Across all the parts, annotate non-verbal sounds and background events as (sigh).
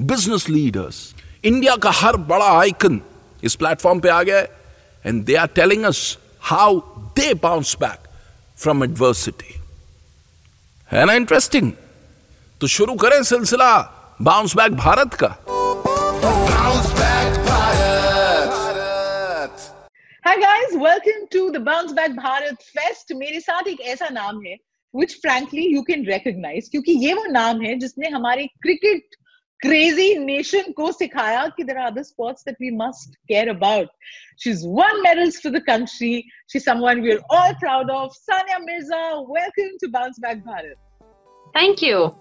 business leaders India का हर बड़ा आइकन इस प्लेटफॉर्म पे आ गया है and they are telling us how they bounce back from adversity है ना इंटरेस्टिंग तो शुरू करें सिलसिला बाउंस बैक भारत का Bounce back Bharat. Hi guys, welcome to the Bounce Back Bharat Fest. मेरे साथ एक ऐसा नाम है which frankly you can recognize क्योंकि ये वो नाम है जिसने हमारे cricket crazy nation ko sikhaya ki there are other sports that we must care about. She's won medals for the country. She's someone we're all proud of. Sania Mirza, welcome to Bounce Back Bharat. Thank you.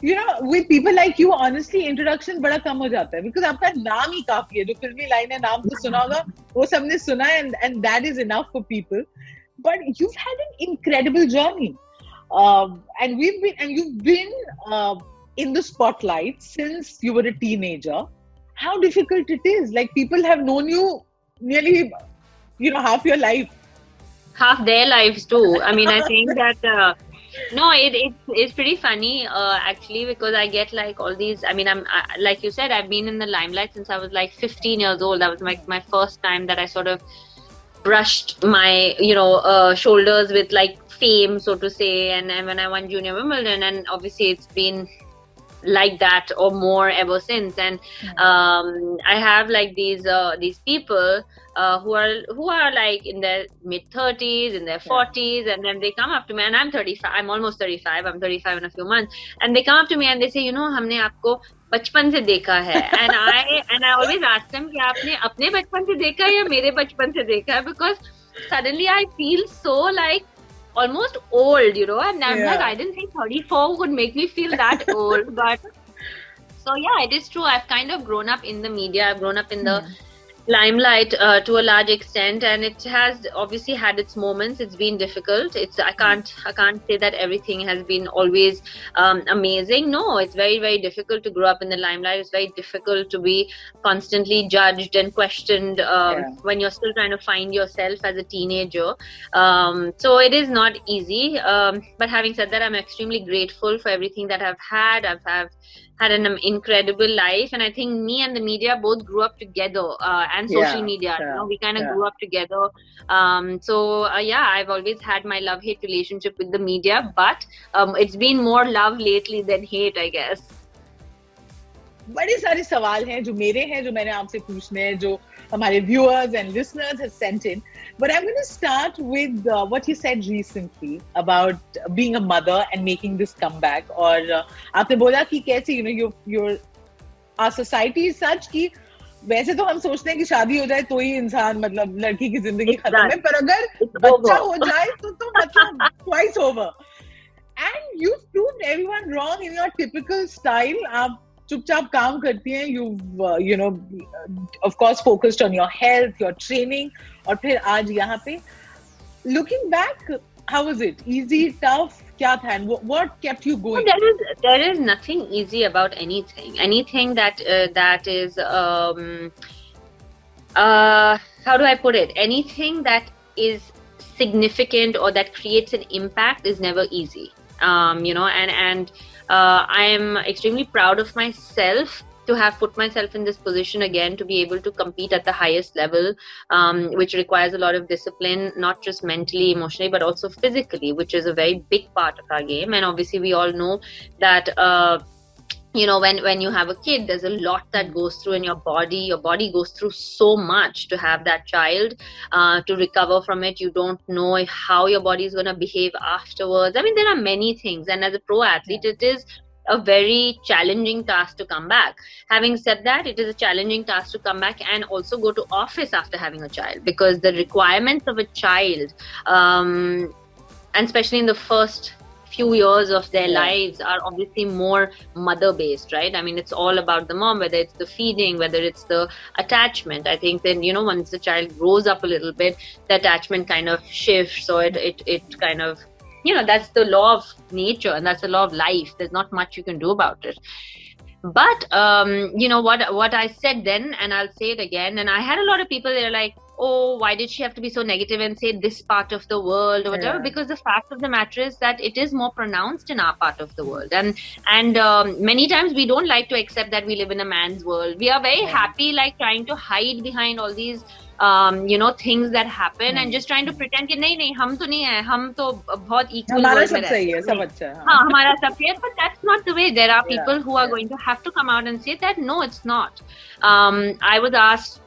You know, with people like you, honestly, introduction bada kam ho jata hai. Because aapka naam hi kaafi hai. Jo filmi line hai, naam to suna hoga. Sabne suna and, and that is enough for people. But you've had an incredible journey. Um, and we've been, and you've been uh, in the spotlight since you were a teenager how difficult it is like people have known you nearly you know half your life Half their lives too. I mean, I think (laughs) that uh, no, it, it it's pretty funny uh, actually because I get like all these. I mean, I'm I, like you said, I've been in the limelight since I was like 15 years old. That was like my first time that I sort of brushed my you know uh, shoulders with like fame, so to say. And, and when I won Junior Wimbledon, and obviously it's been like that or more ever since and um, i have like these uh, these people uh, who are who are like in their mid 30s in their 40s and then they come up to me and i'm 35 i'm almost 35 i'm 35 in a few months and they come up to me and they say you know हमने आपको बचपन से देखा है and i (laughs) and i always ask them कि आपने अपने बचपन से देखा है या मेरे बचपन से देखा है because suddenly i feel so like almost old, you know, and I'm like, I didn't think 34 would make me feel that (laughs) old, but so yeah, it is true. I've kind of grown up in the media. I've grown up in the hmm. Limelight uh, to a large extent, and it has obviously had its moments. It's been difficult. It's I can't I can't say that everything has been always um, amazing. No, it's very very difficult to grow up in the limelight. It's very difficult to be constantly judged and questioned um, Yeah. when you're still trying to find yourself as a teenager. Um, so it is not easy. Um, but having said that, I'm extremely grateful for everything that I've had. I've, have had an um, incredible life, and I think me and the media both grew up together, uh, and social Yeah, media. You yeah, know, we kind of yeah. grew up together. Um, so uh, yeah, I've always had my love-hate relationship with the media, but um, it's been more love lately than hate, I guess. बड़े सारे सवाल हैं जो मेरे हैं जो मैंने आपसे पूछने हैं जो हमारे viewers and listeners have sent in but i'm going to start with uh, what you said recently about being a mother and making this comeback और uh, आपने बोला कि कैसे you know you your our society is such कि वैसे तो हम सोचते हैं कि शादी हो जाए तो ही इंसान मतलब लड़की की जिंदगी It's खत्म है done. पर अगर It's बच्चा over. हो जाए तो तो मतलब twice over and you've proved everyone wrong in your typical style आप चुपचाप काम करती हैं you you know of course focused on your health your training और फिर आज यहाँ पे looking back how was it easy tough क्या था and what, what kept you Well, going there is there is nothing easy about anything. Anything that uh, that is um, uh, how do I put it? Anything that is significant or that creates an impact is never easy. Um, you know, and and uh, I am extremely proud of myself to have put myself in this position again to be able to compete at the highest level, um, which requires a lot of discipline, not just mentally, emotionally, but also physically, which is a very big part of our game. And obviously, we all know that. Uh, you know when when you have a kid there's a lot that goes through in your body. Your body goes through so much to have that child uh, to recover from it. You don't know how your body is going to behave afterwards. I mean there are many things. And as a pro athlete it is a very challenging task to come back. Having said that, it is a challenging task to come back and also go to office after having a child because the requirements of a child, um, and especially in the first few years of their lives are obviously more mother based right? I mean it's all about the mom whether it's the feeding whether it's the attachment. I think then you know once the child grows up a little bit the attachment kind of shifts so it it, it kind of you know that's the law of nature and that's the law of life. There's not much you can do about it. But um you know what what i said then and i'll say it again and i had a lot of people they're like oh why did she have to be so negative and say this part of the world or whatever Yeah. because the fact of the matter is that it is more pronounced in our part of the world and and um, many times we don't like to accept that we live in a man's world we are very Yeah. happy like trying to hide behind all these um, you know things that happen and Hmm. just trying to pretend कि नहीं नहीं हम तो नहीं है हम तो बहुत equal हमारा world में सब सही है रहते हैं." सब अच्छा है हाँ. हाँ हमारा सब सही है but that's not the way there are Yeah, people who are yeah. going to have to come out and say that no it's not um, I was asked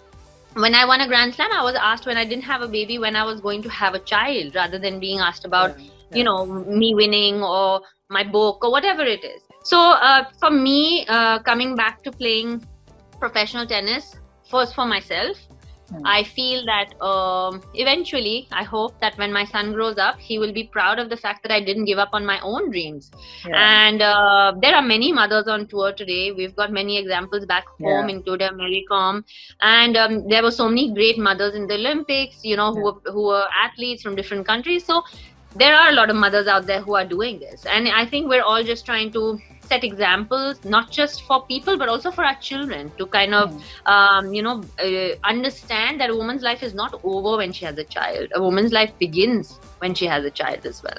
when I won a Grand Slam I was asked when I didn't have a baby when I was going to have a child rather than being asked about Yeah, you know me winning or my book or whatever it is. So uh, for me uh, coming back to playing professional tennis first for myself Hmm. i feel that um, eventually i hope that when my son grows up he will be proud of the fact that i didn't give up on my own dreams yeah. and uh, there are many mothers on tour today. We've got many examples back home, Yeah. including Mary Kom. And um, there were so many great mothers in the Olympics, you know, who, were, who were athletes from different countries. So there are a lot of mothers out there who are doing this. And I think we're all just trying to set examples, not just for people, but also for our children to kind of, um, you know, uh, understand that a woman's life is not over when she has a child. A woman's life begins when she has a child as well.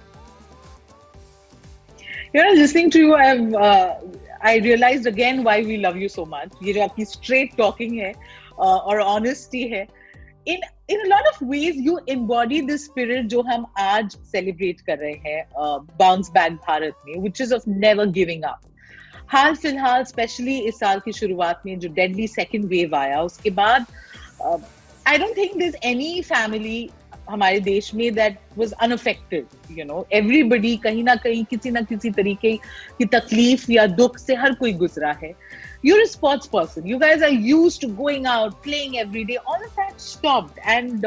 you know listening to you I've uh, I realized again why we love you so much ये जो आपकी straight talking है uh, और honesty है in in lot of ways you embody this spirit जो हम आज celebrate कर रहे हैं बाउंस बैक भारत में which is of never giving up हाल फ़िलहाल स्पेशली इस साल की शुरुआत में जो डेडली सेकेंड वेव आया, उसके बाद I don't think this any family हमारे देश में that was unaffected you know everybody कहीं ना कहीं किसी ना किसी तरीके की तकलीफ़ या दुख से हर कोई गुजरा है। You're are sports person you guys are use to going out playing every day all of that stopped and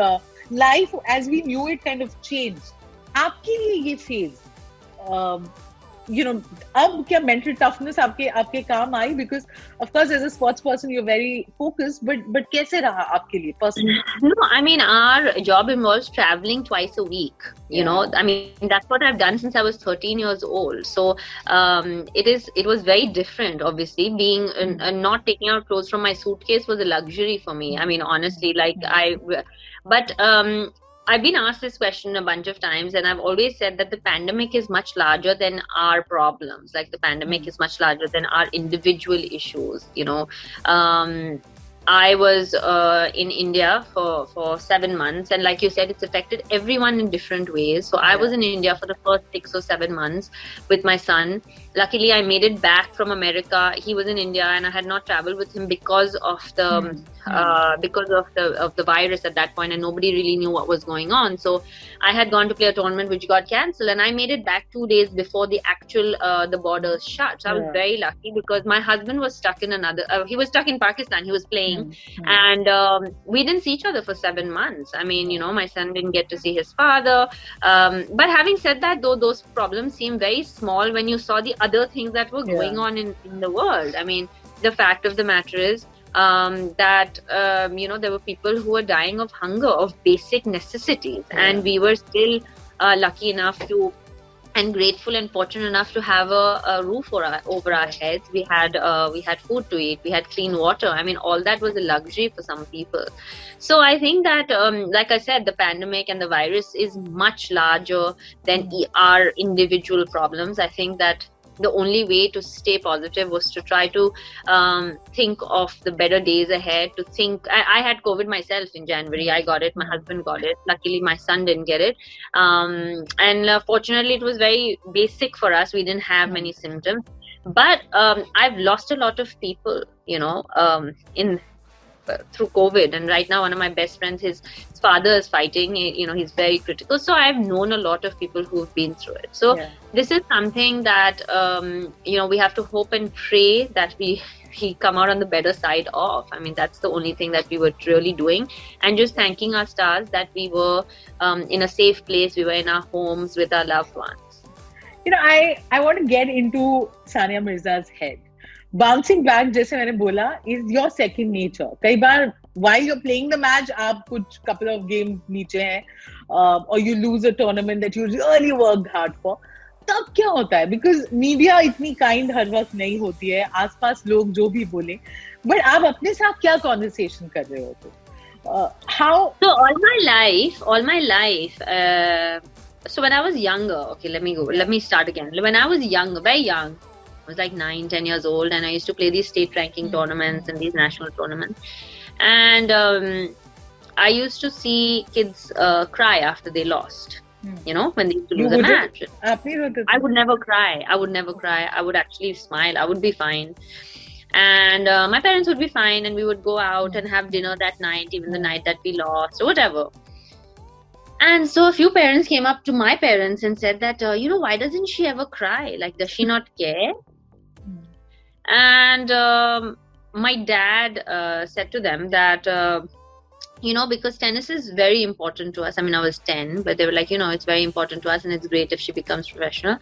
life as we knew it kind of change आपके लिए ये फ़ेज़ you know अब क्या mental toughness आपके आपके काम आई because of course as a sports person you're very focused but but कैसे रहा आपके लिए personally No, I mean our job involves traveling twice a week. You Yeah. know, I mean that's what I've done since I was 13 years old. So um, it is it was very different. Obviously, being uh, uh, not taking out clothes from my suitcase was a luxury for me. I mean, honestly, like I, but um, I've been asked this question a bunch of times, and I've always said that the pandemic is much larger than our problems. Like the pandemic is much larger than our individual issues. You know. Um, I was uh, in India for, for seven months, and like you said, it's affected everyone in different ways. So I was in India for the first six or seven months with my son. Luckily, I made it back from America. He was in India, and I had not traveled with him because of the um, uh, because of the of the virus at that point, and nobody really knew what was going on. So I had gone to play a tournament which got cancelled, and I made it back two days before the actual uh, the borders shut. So I was Yeah. very lucky because my husband was stuck in another. Uh, he was stuck in Pakistan. He was playing Hmm. and um, we didn't see each other for seven months i mean you know my son didn't get to see his father um, but having said that though those problems seem very small when you saw the other things that were Yeah. going on in, in the world i mean the fact of the matter is um, that um, you know there were people who were dying of hunger of basic necessities and we were still uh, lucky enough to and grateful and fortunate enough to have a, a roof over our, over our heads. We had uh, we had food to eat. We had clean water. I mean, all that was a luxury for some people. So I think that, um, like I said, the pandemic and the virus is much larger than our individual problems. I think that the only way to stay positive was to try to um, think of the better days ahead. To think, I, I had COVID myself in January. I got it. My husband got it. Luckily, my son didn't get it um, and uh, fortunately it was very basic for us we didn't have many symptoms but um, I've lost a lot of people, you know, um, in through COVID. And right now, one of my best friends, his, his father is fighting. You know, he's very critical. So I've known a lot of people who've been through it. So Yeah. this is something that um, you know we have to hope and pray that we (laughs) we come out on the better side of. I mean, that's the only thing that we were really doing, and just thanking our stars that we were um, in a safe place. We were in our homes with our loved ones. you know i i want to get into Sania Mirza's head bouncing back जैसे मैंने बोला is your second nature कई बार why you're playing the match आप कुछ couple of game नीचे हैं और you lose a tournament that you really work hard for तब क्या होता है? बिकॉज़ मीडिया इतनी काइंड हर वक्त नहीं होती है, आसपास लोग जो भी बोले बट आप अपने साथ क्या कॉन्वर्सेशन कर रहे हो तो? How so all my life all my life so when I was young okay let go let start again when I was young very young I was like nine, ten years old, and I used to play these state ranking tournaments and these national tournaments. And um, I used to see kids uh, cry after they lost. You know, when they used to lose a match, I would never cry. I would never cry. I would actually smile. I would be fine and uh, my parents would be fine and we would go out and have dinner that night even the night that we lost or whatever and so a few parents came up to my parents and said that uh, you know why doesn't she ever cry like does she not care and um, my dad uh, said to them that, uh, you know, because tennis is very important to us. I mean, I was 10, but they were like, you know, it's very important to us and it's great if she becomes professional.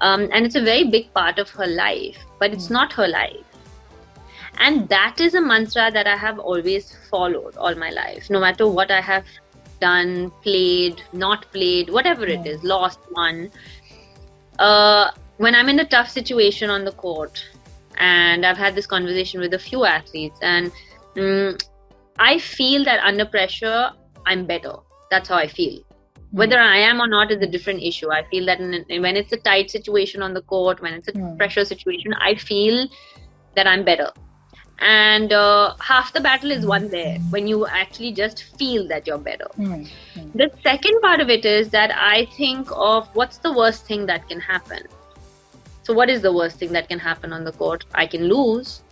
Um, and it's a very big part of her life, but it's not her life. And that is a mantra that I have always followed all my life, no matter what I have done, played, not played, whatever it is lost, won. Uh, when I'm in a tough situation on the court, and I've had this conversation with a few athletes, and mm, I feel that under pressure, I'm better. That's how I feel. Whether I am or not is a different issue. I feel that in, in- when it's a tight situation on the court, when it's a Hmm. pressure situation, I feel that I'm better. And uh, half the battle is won there when you actually just feel that you're better. Hmm. The second part of it is that I think of what's the worst thing that can happen. So, what is the worst thing that can happen on the court? I can lose,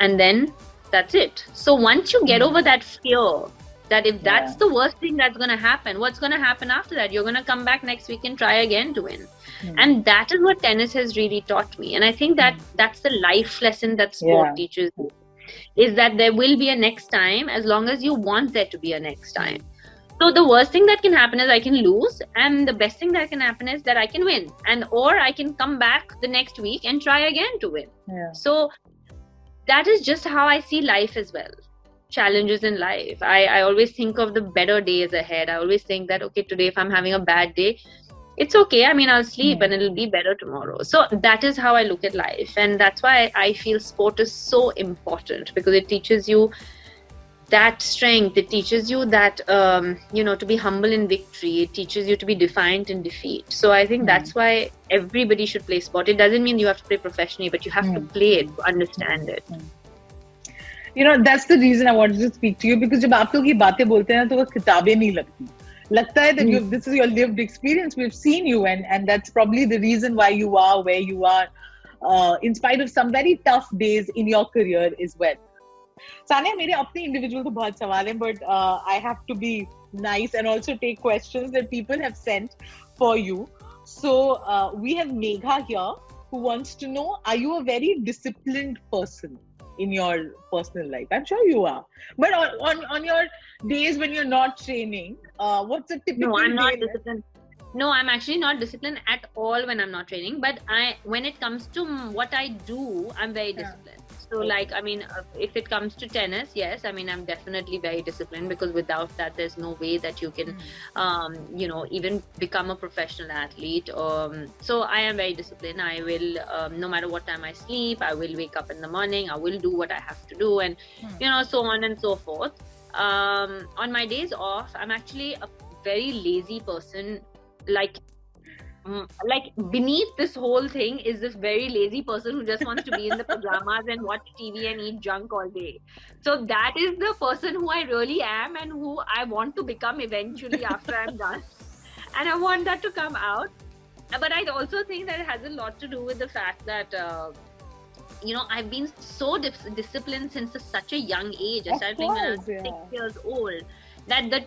and then that's it. So, once you get hmm. over that fear, that if that's Yeah. the worst thing that's going to happen, what's going to happen after that? You're going to come back next week and try again to win. Hmm. And that is what tennis has really taught me. And I think that hmm. that's the life lesson that sport Yeah. teaches you is that there will be a next time as long as you want there to be a next time. So the worst thing that can happen is I can lose, and the best thing that can happen is that I can win, and or I can come back the next week and try again to win. Yeah. So that is just how I see life as well. Challenges in life. I, I always think of the better days ahead. I always think that okay, today if I'm having a bad day, it's okay. I mean, I'll sleep Hmm. and it'll be better tomorrow. So that is how I look at life, and that's why I feel sport is so important because it teaches you that strength. It teaches you that um, you know to be humble in victory. It teaches you to be defiant in defeat. So I think Hmm. that's why everybody should play sport. It doesn't mean you have to play professionally, but you have to Hmm. play it to understand it. you know that's the reason I wanted to speak to you because जब आप लोग ये बातें बोलते हैं ना तो वो किताबें नहीं लगती लगता है that you this is your lived experience we've seen you and and that's probably the reason why you are where you are uh, in spite of some very tough days in your career as well Sania मेरे अपने individual तो बहुत सवाल हैं but uh, I have to be nice and also take questions that people have sent for you so uh, we have Megha here who wants to know are you a very disciplined person in your personal life i'm sure you are but on on, on your days when you're not training uh, what's a typical No, I'm not day disciplined. No, I'm actually not disciplined at all when I'm not training. But I, when it comes to mm, what I do, I'm very Yeah. disciplined. So, like, I mean, uh, if it comes to tennis, yes, I mean, I'm definitely very disciplined because without that, there's no way that you can, um, you know, even become a professional athlete. Um, so, I am very disciplined. I will, um, no matter what time I sleep, I will wake up in the morning. I will do what I have to do, and you know, so on and so forth. Um, on my days off, I'm actually a very lazy person. Like, like beneath this whole thing is this very lazy person who just wants to be in the pajamas and watch TV and eat junk all day. So that is the person who I really am and who I want to become eventually after I'm (laughs) done. And I want that to come out. but I also think that it has a lot to do with the fact that. Uh, you know, I've been so dis- disciplined since such a young age. I started playing when I was yeah. six years old. That the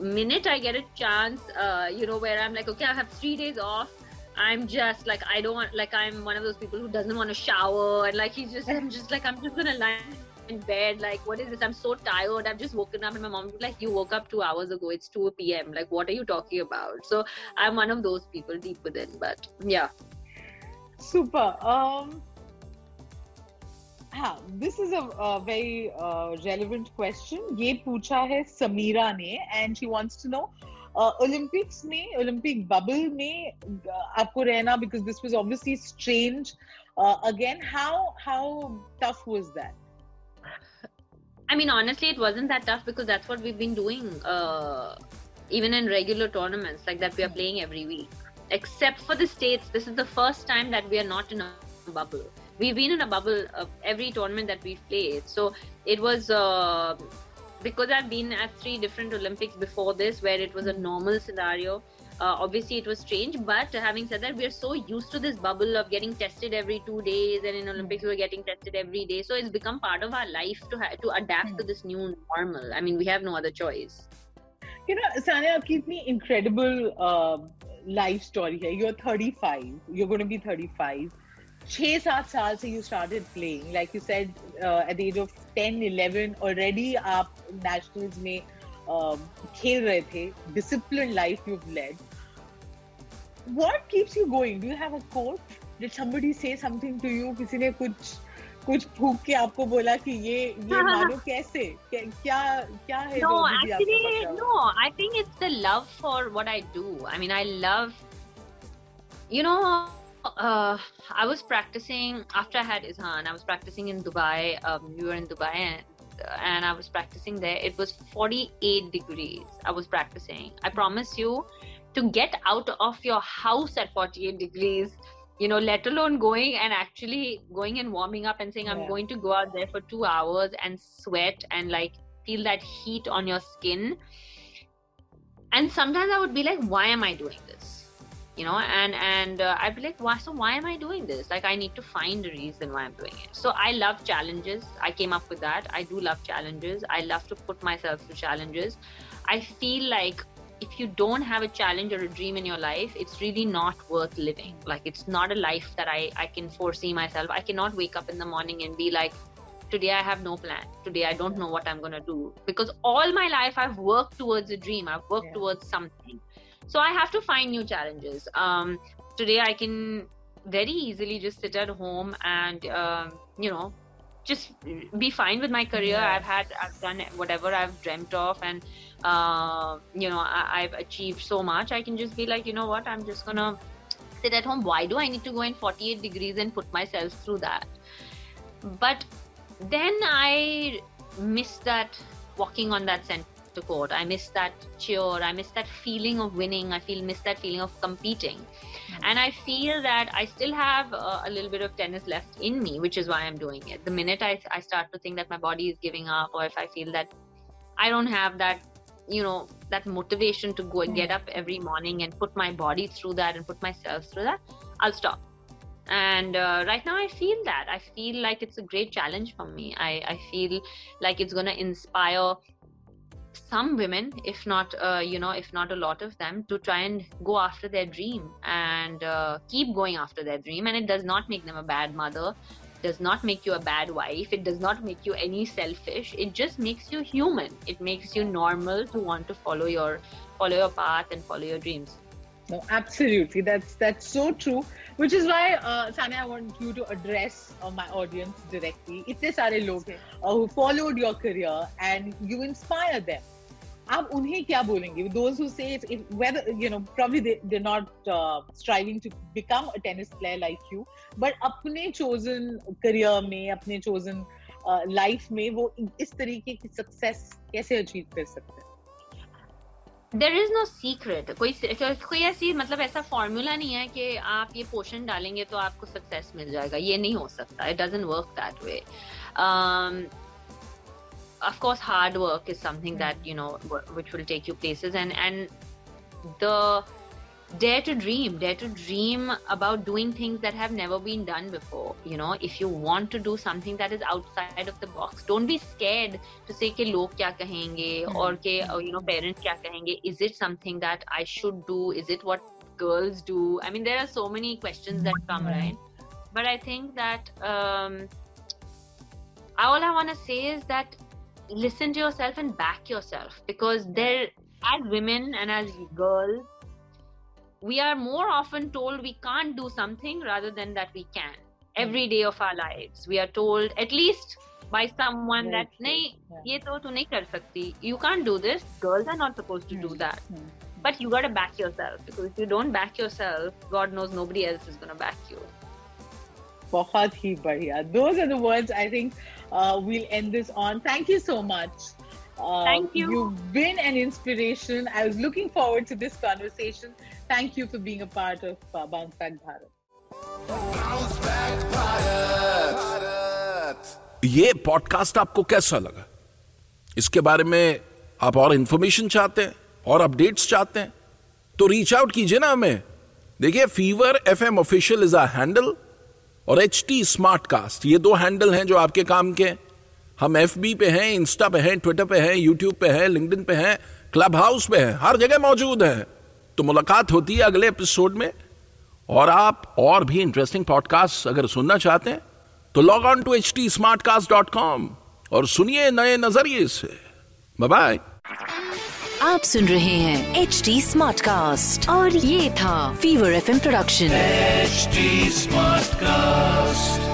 minute I get a chance, uh, you know, where I'm like, okay, I have three days off. I'm just like I don't want like I'm one of those people who doesn't want to shower and like he's just (laughs) I'm just like I'm just gonna lie in bed like what is this I'm so tired I've just woken up and my mom like you woke up two hours ago it's 2 p.m like what are you talking about so I'm one of those people deep within but yeah Super. Um, हाँ, this is a, a very uh, relevant question. ये पूछा है समीरा ने and she wants to know uh, Olympics में Olympic bubble में uh, आपको रहना because this was obviously strange. Uh, again, how how tough was that? I mean, honestly, it wasn't that tough because that's what we've been doing, uh, even in regular tournaments like that we are playing every week. Except for the states, this is the first time that we are not in a bubble. we've been in a bubble of every tournament that we've played. So it was uh, because I've been at three different Olympics before this, where it was a normal scenario. Uh, obviously, it was strange, but having said that, we are so used to this bubble of getting tested every two days, and in hmm. Olympics, we are getting tested every day. So it's become part of our life to ha- to adapt hmm. to this new normal. I mean, we have no other choice. You know, Sania, keep me incredible uh, life story here. You're 35. You're going to be 35. छः सात साल से you started playing like you said at the age of ten eleven already आप nationals में um, खेल रहे थे discipline life you led what keeps you going do have a coach did somebody say something to you किसी ने कुछ कुछ फूक के आपको बोला कि ये ये मानो कैसे? क्या क्या है no actually no I think it's the love for what I do I mean I love you know uh, I was practicing after I had Izhan. I was practicing in Dubai. Um, we were in Dubai and, and I was practicing there. It was 48 degrees. I was practicing. I promise you, to get out of your house at 48 degrees, you know, let alone going and actually going and warming up and saying, I'm Yeah. going to go out there for two hours and sweat and like feel that heat on your skin. And sometimes I would be like, why am I doing this? You know, and and uh, I'd be like, why? So why am I doing this? Like, I need to find a reason why I'm doing it. So I love challenges. I came up with that. I do love challenges. I love to put myself through challenges. I feel like if you don't have a challenge or a dream in your life, it's really not worth living. Like, it's not a life that I I can foresee myself. I cannot wake up in the morning and be like, today I have no plan. Today I don't know what I'm going to do. Because all my life I've worked towards a dream, I've worked Yeah. towards something. So I have to find new challenges. Um, today I can very easily just sit at home and, um, you know, just be fine with my career. Yeah. I've had, I've done whatever I've dreamt of, and uh, you know, I, I've achieved so much. I can just be like, you know what, I'm just gonna sit at home. Why do I need to go in 48 degrees and put myself through that? But then I miss that walking on that court. I miss that cheer. I miss that feeling of winning. I feel miss that feeling of competing. And I feel that I still have uh, a little bit of tennis left in me, which is why I'm doing it. The minute I, I start to think that my body is giving up, or if I feel that I don't have that, you know, that motivation to go and get up every morning and put my body through that and put myself through that, I'll stop. And uh, right now, I feel that. I feel like it's a great challenge for me. I, I feel like it's going to inspire some women if not uh, you know if not a lot of them to try and go after their dream and uh, keep going after their dream. And it does not make them a bad mother. Does not make you a bad wife. It does not make you any selfish. It just makes you human. It makes you normal to want to follow your follow your path and follow your dreams no, absolutely. That's that's so true. Which is why, uh, Sania, I want you to address uh, my audience directly. इतने सारे लोग uh, who followed your career and you inspire them. आप उन्हें क्या बोलेंगे those who say if whether you know probably they, they're not uh, striving to become a tennis player like you but अपने chosen career में अपने chosen uh, life में वो इस तरीके की success कैसे achieve कर सकते हैं देर इज़ नो सीक्रेट कोई कोई ऐसी मतलब ऐसा फॉर्मूला नहीं है कि आप ये पोषण डालेंगे तो आपको सक्सेस मिल जाएगा। ये नहीं हो सकता। It doesn't work that way of course hard work is something that you know which will take you places and and the dare to dream dare to dream about doing things that have never been done before you know? If you want to do something that is outside of the box don't be scared to say ke log kya kahenge mm-hmm. or uh, you know parents kya kahenge. Is it something that i should do? Is it what girls do? I mean there are so many questions that come hmm. right? But i think that um, all i want to say is that listen to yourself and back yourself because hmm. there as women and as girls we are more often told we can't do something rather than that we can every day of our lives we are told at least by someone Very that true. nahi Yeah. ye to tu nahi kar sakti you can't do this girls are not supposed to do that Hmm. but you got to back yourself because if you don't back yourself god knows nobody else is going to back you बहुत ही बढ़िया those are the words I think uh, we'll end this on thank you so much uh, Thank you. You've been an inspiration. I was looking forward to this conversation. Thank you for being a part of uh, Bounce Back Bharat. Bounce back Bharat. ये podcast आपको कैसा लगा? इसके बारे में आप और information चाहते हैं और अपडेट्स चाहते हैं तो रीच आउट कीजिए ना हमें। देखिए fever F M official is a handle और एच टी स्मार्ट कास्ट ये दो हैंडल हैं जो आपके काम के हम एफ़ बी पे हैं इंस्टा पे हैं ट्विटर पे हैं यूट्यूब पे हैं लिंक्डइन पे हैं क्लब हाउस पे हैं हर जगह मौजूद हैं। तो मुलाकात होती है अगले एपिसोड में। और आप और भी इंटरेस्टिंग पॉडकास्ट अगर सुनना चाहते हैं तो log on to H T smart cast dot com और सुनिए नए नज़रिए से। बाय आप सुन रहे हैं एच टी स्मार्ट कास्ट और ये था fever F production HD Smartcast.